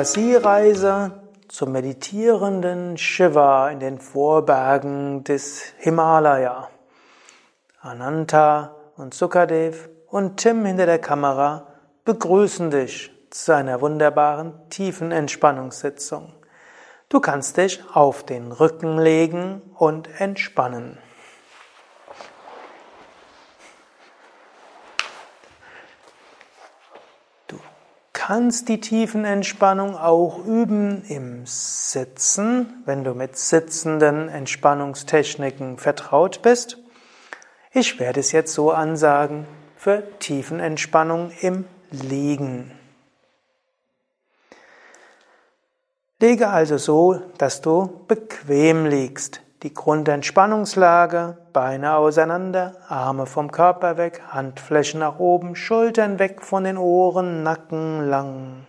Fantasiereise zum meditierenden Shiva in den Vorbergen des Himalaya. Ananta und Sukadev und Tim hinter der Kamera begrüßen dich zu einer wunderbaren tiefen Entspannungssitzung. Du kannst dich auf den Rücken legen und entspannen. Kannst die Tiefenentspannung auch üben im Sitzen, wenn du mit sitzenden Entspannungstechniken vertraut bist. Ich werde es jetzt so ansagen für Tiefenentspannung im Liegen. Lege also so, dass du bequem liegst. Die Grundentspannungslage, Beine auseinander, Arme vom Körper weg, Handflächen nach oben, Schultern weg von den Ohren, Nacken lang.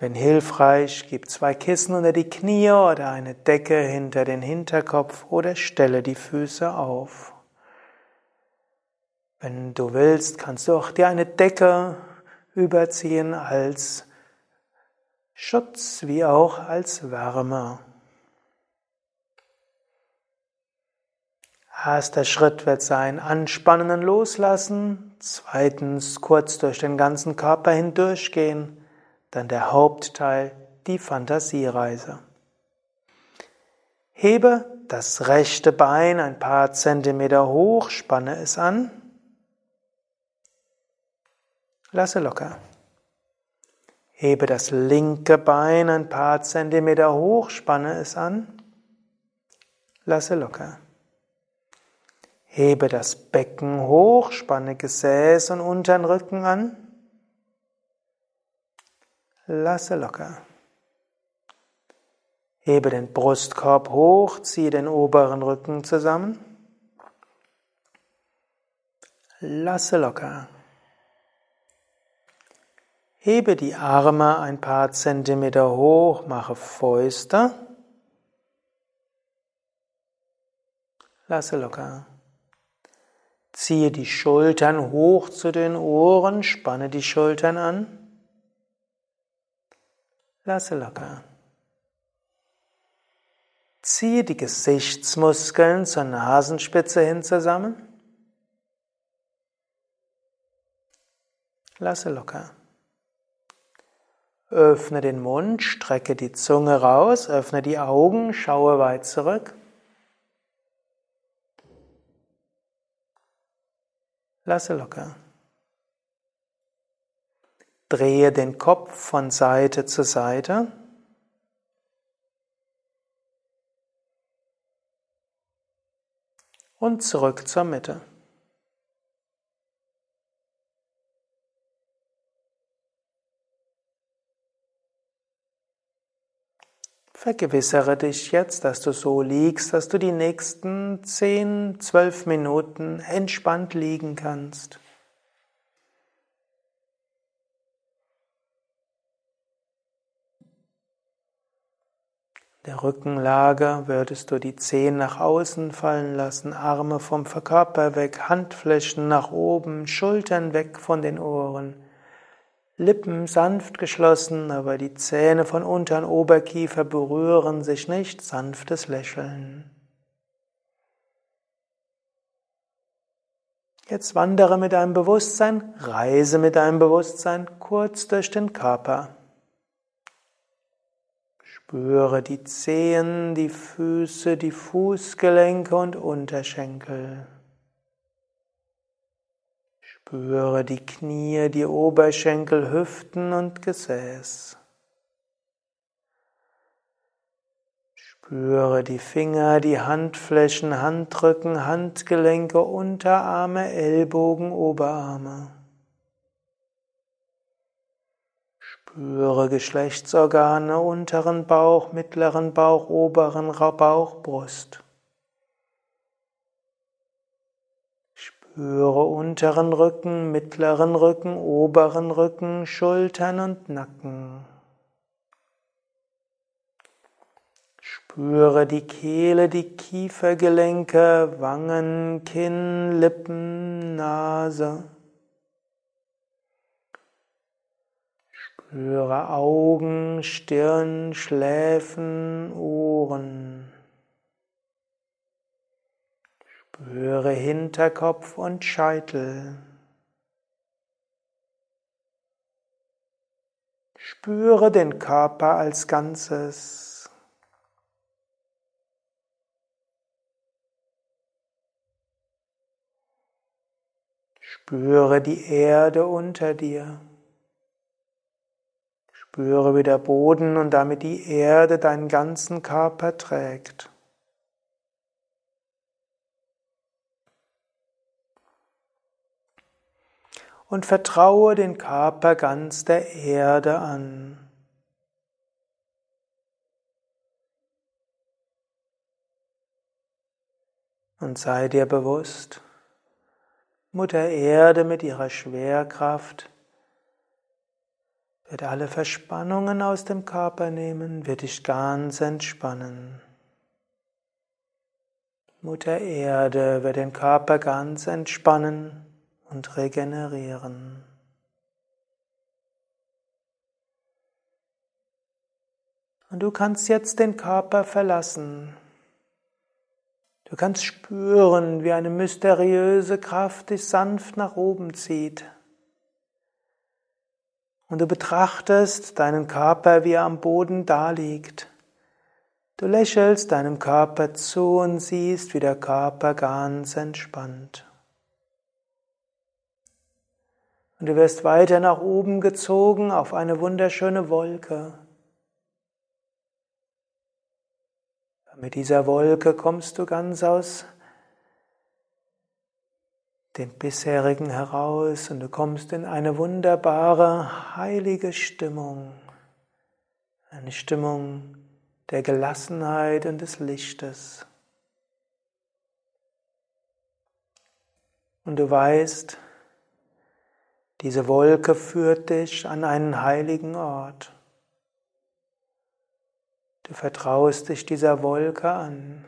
Wenn hilfreich, gib zwei Kissen unter die Knie oder eine Decke hinter den Hinterkopf oder stelle die Füße auf. Wenn du willst, kannst du auch dir eine Decke überziehen als Schutz wie auch als Wärme. Erster Schritt wird sein, anspannen und loslassen. Zweitens, kurz durch den ganzen Körper hindurchgehen. Dann der Hauptteil, die Fantasiereise. Hebe das rechte Bein ein paar Zentimeter hoch, spanne es an. Lasse locker. Hebe das linke Bein ein paar Zentimeter hoch, spanne es an. Lasse locker. Hebe das Becken hoch, spanne Gesäß und unteren Rücken an. Lasse locker. Hebe den Brustkorb hoch, ziehe den oberen Rücken zusammen. Lasse locker. Hebe die Arme ein paar Zentimeter hoch, mache Fäuste. Lasse locker. Ziehe die Schultern hoch zu den Ohren, spanne die Schultern an. Lasse locker. Ziehe die Gesichtsmuskeln zur Nasenspitze hin zusammen. Lasse locker. Öffne den Mund, strecke die Zunge raus, öffne die Augen, schaue weit zurück. Lasse locker. Drehe den Kopf von Seite zu Seite. Und zurück zur Mitte. Vergewissere dich jetzt, dass du so liegst, dass du die nächsten 10, 12 Minuten entspannt liegen kannst. Der Rückenlage würdest du die Zehen nach außen fallen lassen, Arme vom Körper weg, Handflächen nach oben, Schultern weg von den Ohren. Lippen sanft geschlossen, aber die Zähne von unteren Oberkiefer berühren sich nicht, sanftes Lächeln. Jetzt wandere mit deinem Bewusstsein, reise mit deinem Bewusstsein kurz durch den Körper. Spüre die Zehen, die Füße, die Fußgelenke und Unterschenkel. Spüre die Knie, die Oberschenkel, Hüften und Gesäß. Spüre die Finger, die Handflächen, Handrücken, Handgelenke, Unterarme, Ellbogen, Oberarme. Spüre Geschlechtsorgane, unteren Bauch, mittleren Bauch, oberen Bauch, Brust. Spüre unteren Rücken, mittleren Rücken, oberen Rücken, Schultern und Nacken. Spüre die Kehle, die Kiefergelenke, Wangen, Kinn, Lippen, Nase. Spüre Augen, Stirn, Schläfen, Ohren. Spüre Hinterkopf und Scheitel. Spüre den Körper als Ganzes. Spüre die Erde unter dir. Spüre, wie der Boden und damit die Erde deinen ganzen Körper trägt. Und vertraue den Körper ganz der Erde an. Und sei dir bewusst, Mutter Erde mit ihrer Schwerkraft wird alle Verspannungen aus dem Körper nehmen, wird dich ganz entspannen. Mutter Erde wird den Körper ganz entspannen und regenerieren. Und du kannst jetzt den Körper verlassen. Du kannst spüren, wie eine mysteriöse Kraft dich sanft nach oben zieht und du betrachtest deinen Körper, wie er am Boden daliegt. Du lächelst deinem Körper zu und siehst, wie der Körper ganz entspannt. Und du wirst weiter nach oben gezogen auf eine wunderschöne Wolke. Mit dieser Wolke kommst du ganz aus den bisherigen heraus und du kommst in eine wunderbare, heilige Stimmung, eine Stimmung der Gelassenheit und des Lichtes. Und du weißt, diese Wolke führt dich an einen heiligen Ort. Du vertraust dich dieser Wolke an.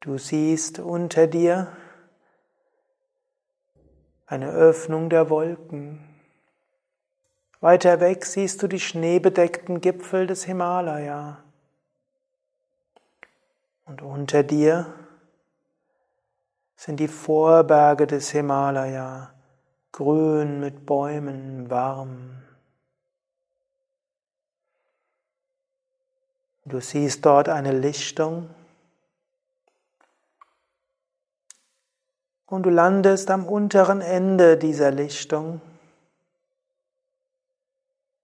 Du siehst unter dir eine Öffnung der Wolken. Weiter weg siehst du die schneebedeckten Gipfel des Himalaya. Und unter dir sind die Vorberge des Himalaya, grün mit Bäumen, warm. Du siehst dort eine Lichtung und du landest am unteren Ende dieser Lichtung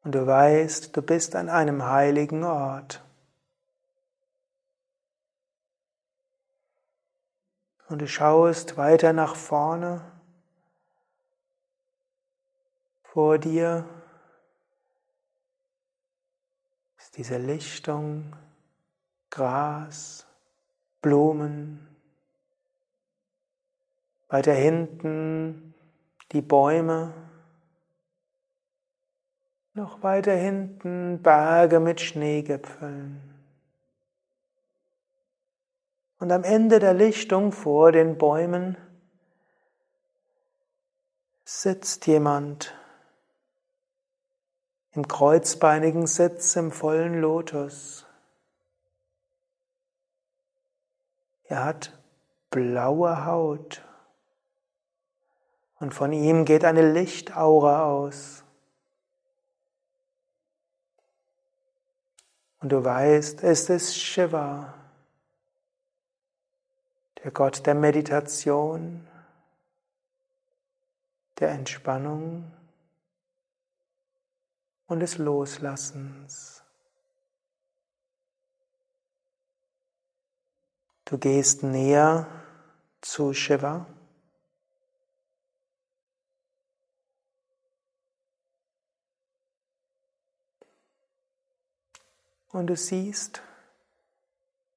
und du weißt, du bist an einem heiligen Ort. Und du schaust weiter nach vorne. Vor dir ist diese Lichtung, Gras, Blumen, weiter hinten die Bäume. Noch weiter hinten Berge mit Schneegipfeln. Und am Ende der Lichtung vor den Bäumen sitzt jemand im kreuzbeinigen Sitz im vollen Lotus. Er hat blaue Haut und von ihm geht eine Lichtaura aus. Und du weißt, es ist Shiva, der Gott der Meditation, der Entspannung und des Loslassens. Du gehst näher zu Shiva. Und du siehst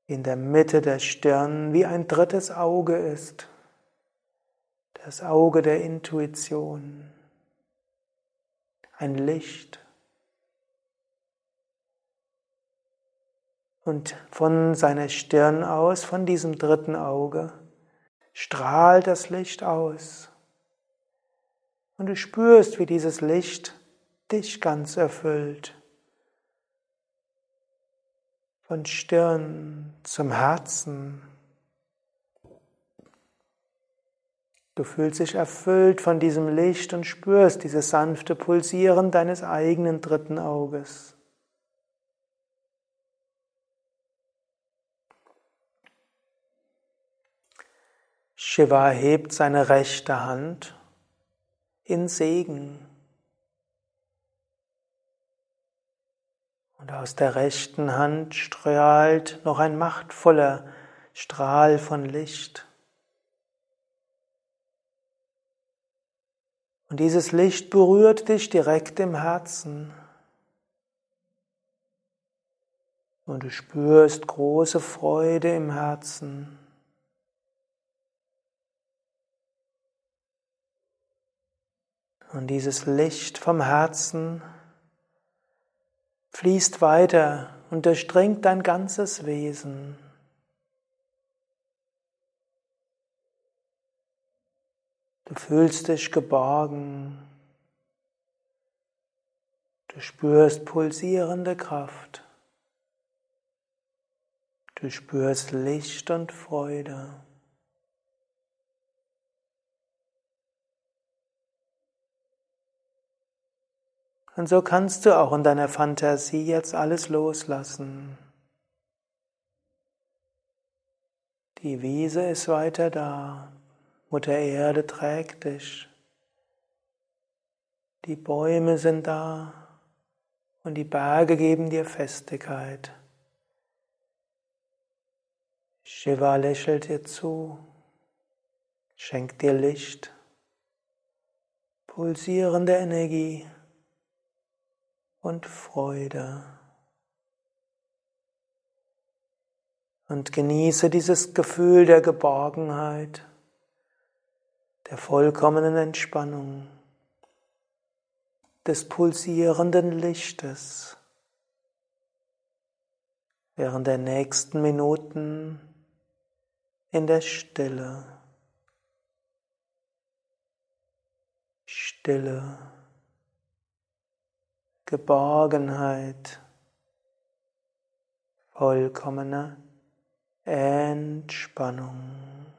in der Mitte der Stirn, wie ein drittes Auge ist. Das Auge der Intuition. Ein Licht. Und von seiner Stirn aus, von diesem dritten Auge, strahlt das Licht aus. Und du spürst, wie dieses Licht dich ganz erfüllt. Von Stirn zum Herzen. Du fühlst dich erfüllt von diesem Licht und spürst dieses sanfte Pulsieren deines eigenen dritten Auges. Shiva hebt seine rechte Hand in Segen. Und aus der rechten Hand strahlt noch ein machtvoller Strahl von Licht. Und dieses Licht berührt dich direkt im Herzen. Und du spürst große Freude im Herzen. Und dieses Licht vom Herzen fließt weiter und durchdringt dein ganzes Wesen. Du fühlst dich geborgen. Du spürst pulsierende Kraft. Du spürst Licht und Freude. Und so kannst du auch in deiner Fantasie jetzt alles loslassen. Die Wiese ist weiter da. Mutter Erde trägt dich. Die Bäume sind da und die Berge geben dir Festigkeit. Shiva lächelt dir zu, schenkt dir Licht, pulsierende Energie und Freude. Und genieße dieses Gefühl der Geborgenheit, der vollkommenen Entspannung, des pulsierenden Lichtes während der nächsten Minuten in der Stille. Stille. Geborgenheit, vollkommene Entspannung.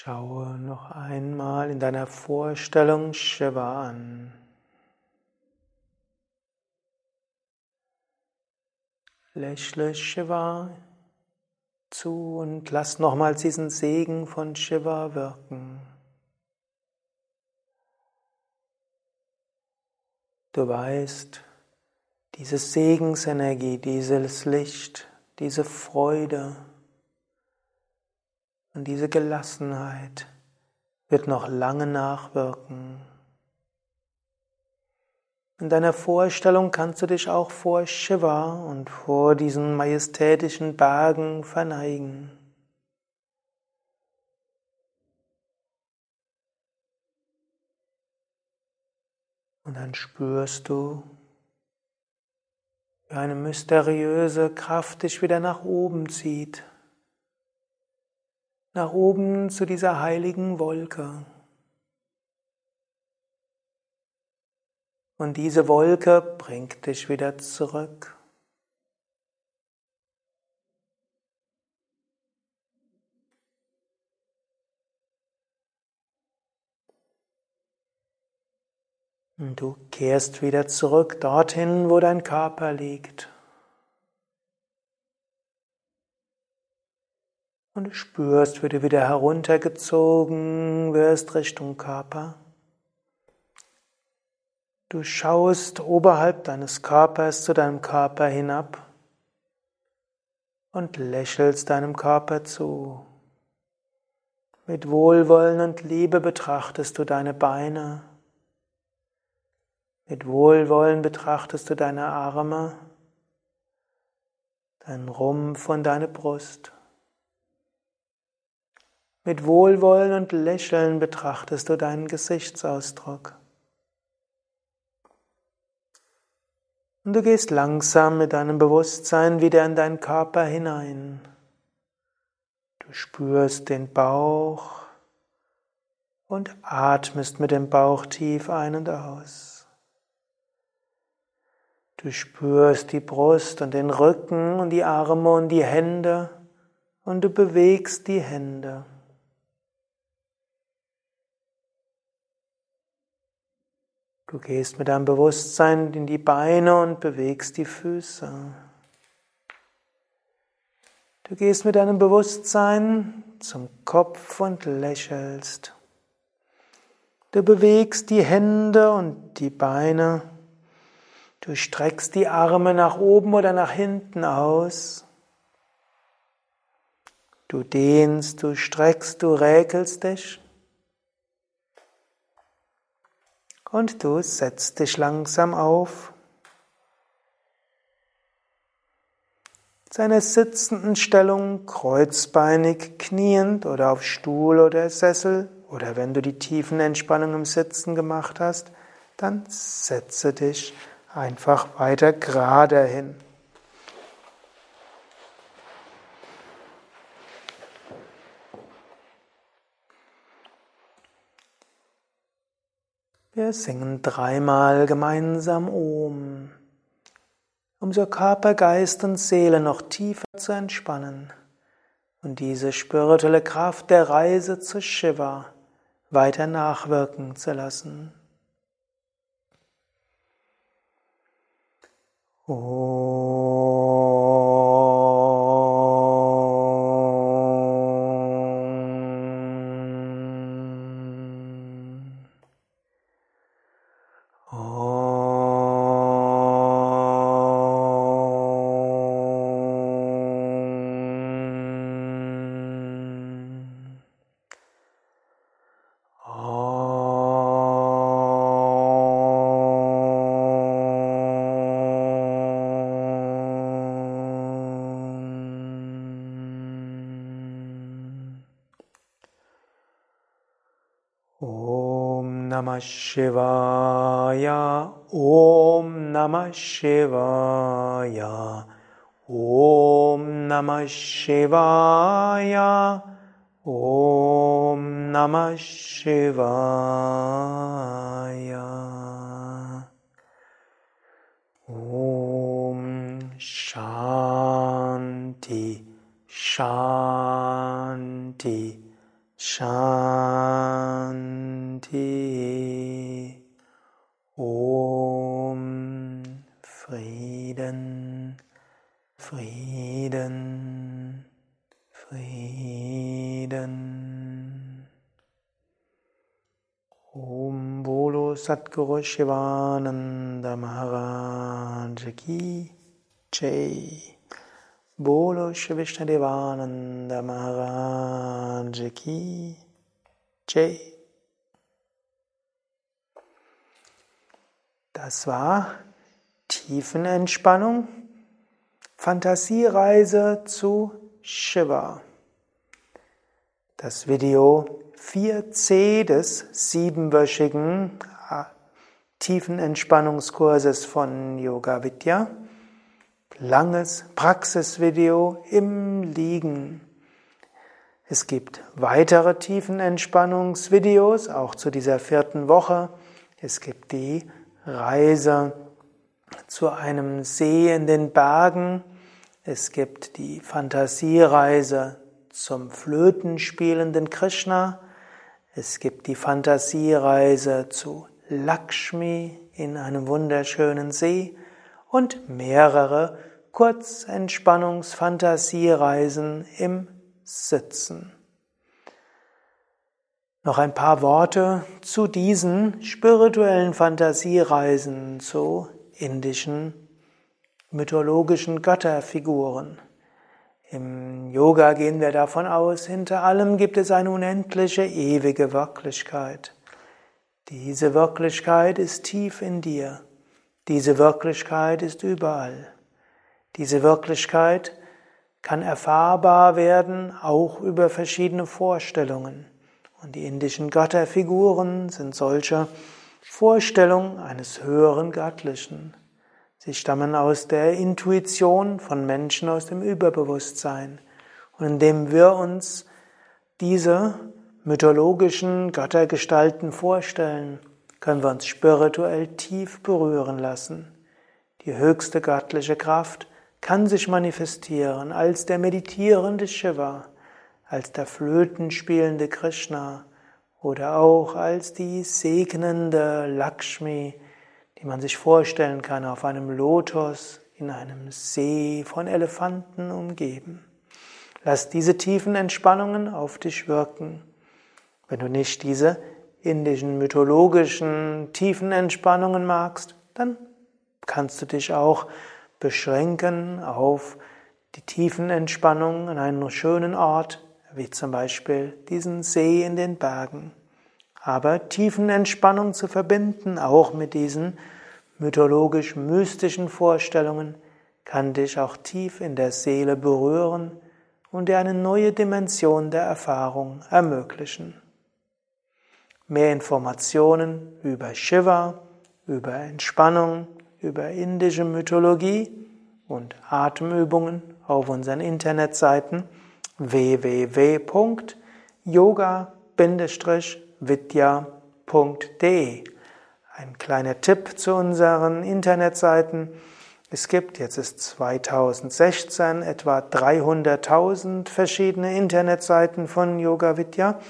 Schaue noch einmal in deiner Vorstellung Shiva an. Lächle Shiva zu und lass nochmals diesen Segen von Shiva wirken. Du weißt, diese Segensenergie, dieses Licht, diese Freude, und diese Gelassenheit wird noch lange nachwirken. In deiner Vorstellung kannst du dich auch vor Shiva und vor diesen majestätischen Bergen verneigen. Und dann spürst du, wie eine mysteriöse Kraft dich wieder nach oben zieht nach oben zu dieser heiligen Wolke. Und diese Wolke bringt dich wieder zurück. Und du kehrst wieder zurück dorthin, wo dein Körper liegt. Und du spürst, wie du wieder heruntergezogen wirst Richtung Körper. Du schaust oberhalb deines Körpers zu deinem Körper hinab und lächelst deinem Körper zu. Mit Wohlwollen und Liebe betrachtest du deine Beine. Mit Wohlwollen betrachtest du deine Arme, deinen Rumpf und deine Brust. Mit Wohlwollen und Lächeln betrachtest du deinen Gesichtsausdruck. Und du gehst langsam mit deinem Bewusstsein wieder in deinen Körper hinein. Du spürst den Bauch und atmest mit dem Bauch tief ein und aus. Du spürst die Brust und den Rücken und die Arme und die Hände und du bewegst die Hände. Du gehst mit deinem Bewusstsein in die Beine und bewegst die Füße. Du gehst mit deinem Bewusstsein zum Kopf und lächelst. Du bewegst die Hände und die Beine. Du streckst die Arme nach oben oder nach hinten aus. Du dehnst, du streckst, du räkelst dich. Und du setzt dich langsam auf. Zu einer sitzenden Stellung, kreuzbeinig, kniend oder auf Stuhl oder Sessel oder wenn du die tiefen Entspannung im Sitzen gemacht hast, dann setze dich einfach weiter gerade hin. Wir singen dreimal gemeinsam Om, um so Körper, Geist und Seele noch tiefer zu entspannen und diese spirituelle Kraft der Reise zu Shiva weiter nachwirken zu lassen. Om. नमः शिवाय। ॐ नमः शिवाय। ॐ नमः शिवाय। ॐ नमः शिवाय। ॐ शान्ति शान्ति शान्ति। Frieden, Frieden. Om Bolo Satguru Shivananda Maharaj Ki Jai. Bolo Shri Vishnadevananda Maharaj Ki Jai. Das war Tiefenentspannung, Fantasiereise zu Shiva. Das Video 4c des siebenwöchigen äh, Tiefenentspannungskurses von Yoga Vidya langes Praxisvideo im Liegen. Es gibt weitere Tiefenentspannungsvideos, auch zu dieser vierten Woche. Es gibt die Reise zu einem See in den Bergen. Es gibt die Fantasiereise zum Flötenspielenden Krishna. Es gibt die Fantasiereise zu Lakshmi in einem wunderschönen See und mehrere Kurzentspannungsfantasiereisen im Sitzen. Noch ein paar Worte zu diesen spirituellen Fantasiereisen zu indischen mythologischen Götterfiguren. Im Yoga gehen wir davon aus, hinter allem gibt es eine unendliche, ewige Wirklichkeit. Diese Wirklichkeit ist tief in dir. Diese Wirklichkeit ist überall. Diese Wirklichkeit kann erfahrbar werden, auch über verschiedene Vorstellungen. Und die indischen Götterfiguren sind solche Vorstellungen eines höheren Göttlichen. Sie stammen aus der Intuition von Menschen aus dem Überbewusstsein. Und indem wir uns diese mythologischen Göttergestalten vorstellen, können wir uns spirituell tief berühren lassen. Die höchste göttliche Kraft kann sich manifestieren als der meditierende Shiva, als der flötenspielende Krishna oder auch als die segnende Lakshmi, die man sich vorstellen kann auf einem Lotus in einem See von Elefanten umgeben. Lass diese tiefen Entspannungen auf dich wirken. Wenn du nicht diese indischen mythologischen tiefen Entspannungen magst, dann kannst du dich auch beschränken auf die tiefen Entspannung an einem schönen Ort, wie zum Beispiel diesen See in den Bergen. Aber tiefen Entspannung zu verbinden, auch mit diesen mythologisch-mystischen Vorstellungen, kann dich auch tief in der Seele berühren und dir eine neue Dimension der Erfahrung ermöglichen. Mehr Informationen über Shiva, über Entspannung, über indische Mythologie und Atemübungen auf unseren Internetseiten www.yoga-vidya.de. Ein kleiner Tipp zu unseren Internetseiten. Es gibt, jetzt ist 2016, etwa 300.000 verschiedene Internetseiten von Yoga Vidya.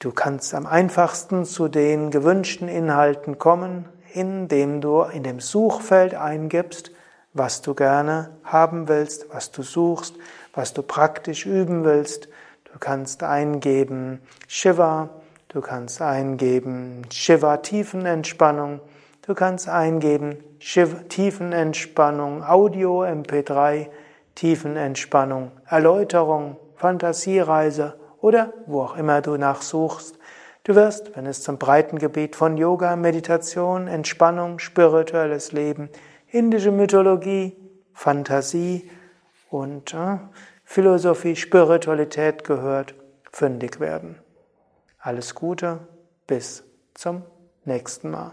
Du kannst am einfachsten zu den gewünschten Inhalten kommen, indem du in dem Suchfeld eingibst, was du gerne haben willst, was du suchst, was du praktisch üben willst. Du kannst eingeben Shiva, du kannst eingeben Shiva Tiefenentspannung, du kannst eingeben Shiva Tiefenentspannung Audio MP3, Tiefenentspannung Erläuterung, Fantasiereise oder wo auch immer du nachsuchst. Du wirst, wenn es zum breiten Gebiet von Yoga, Meditation, Entspannung, spirituelles Leben, indische Mythologie, Fantasie und äh, Philosophie, Spiritualität gehört, fündig werden. Alles Gute, bis zum nächsten Mal.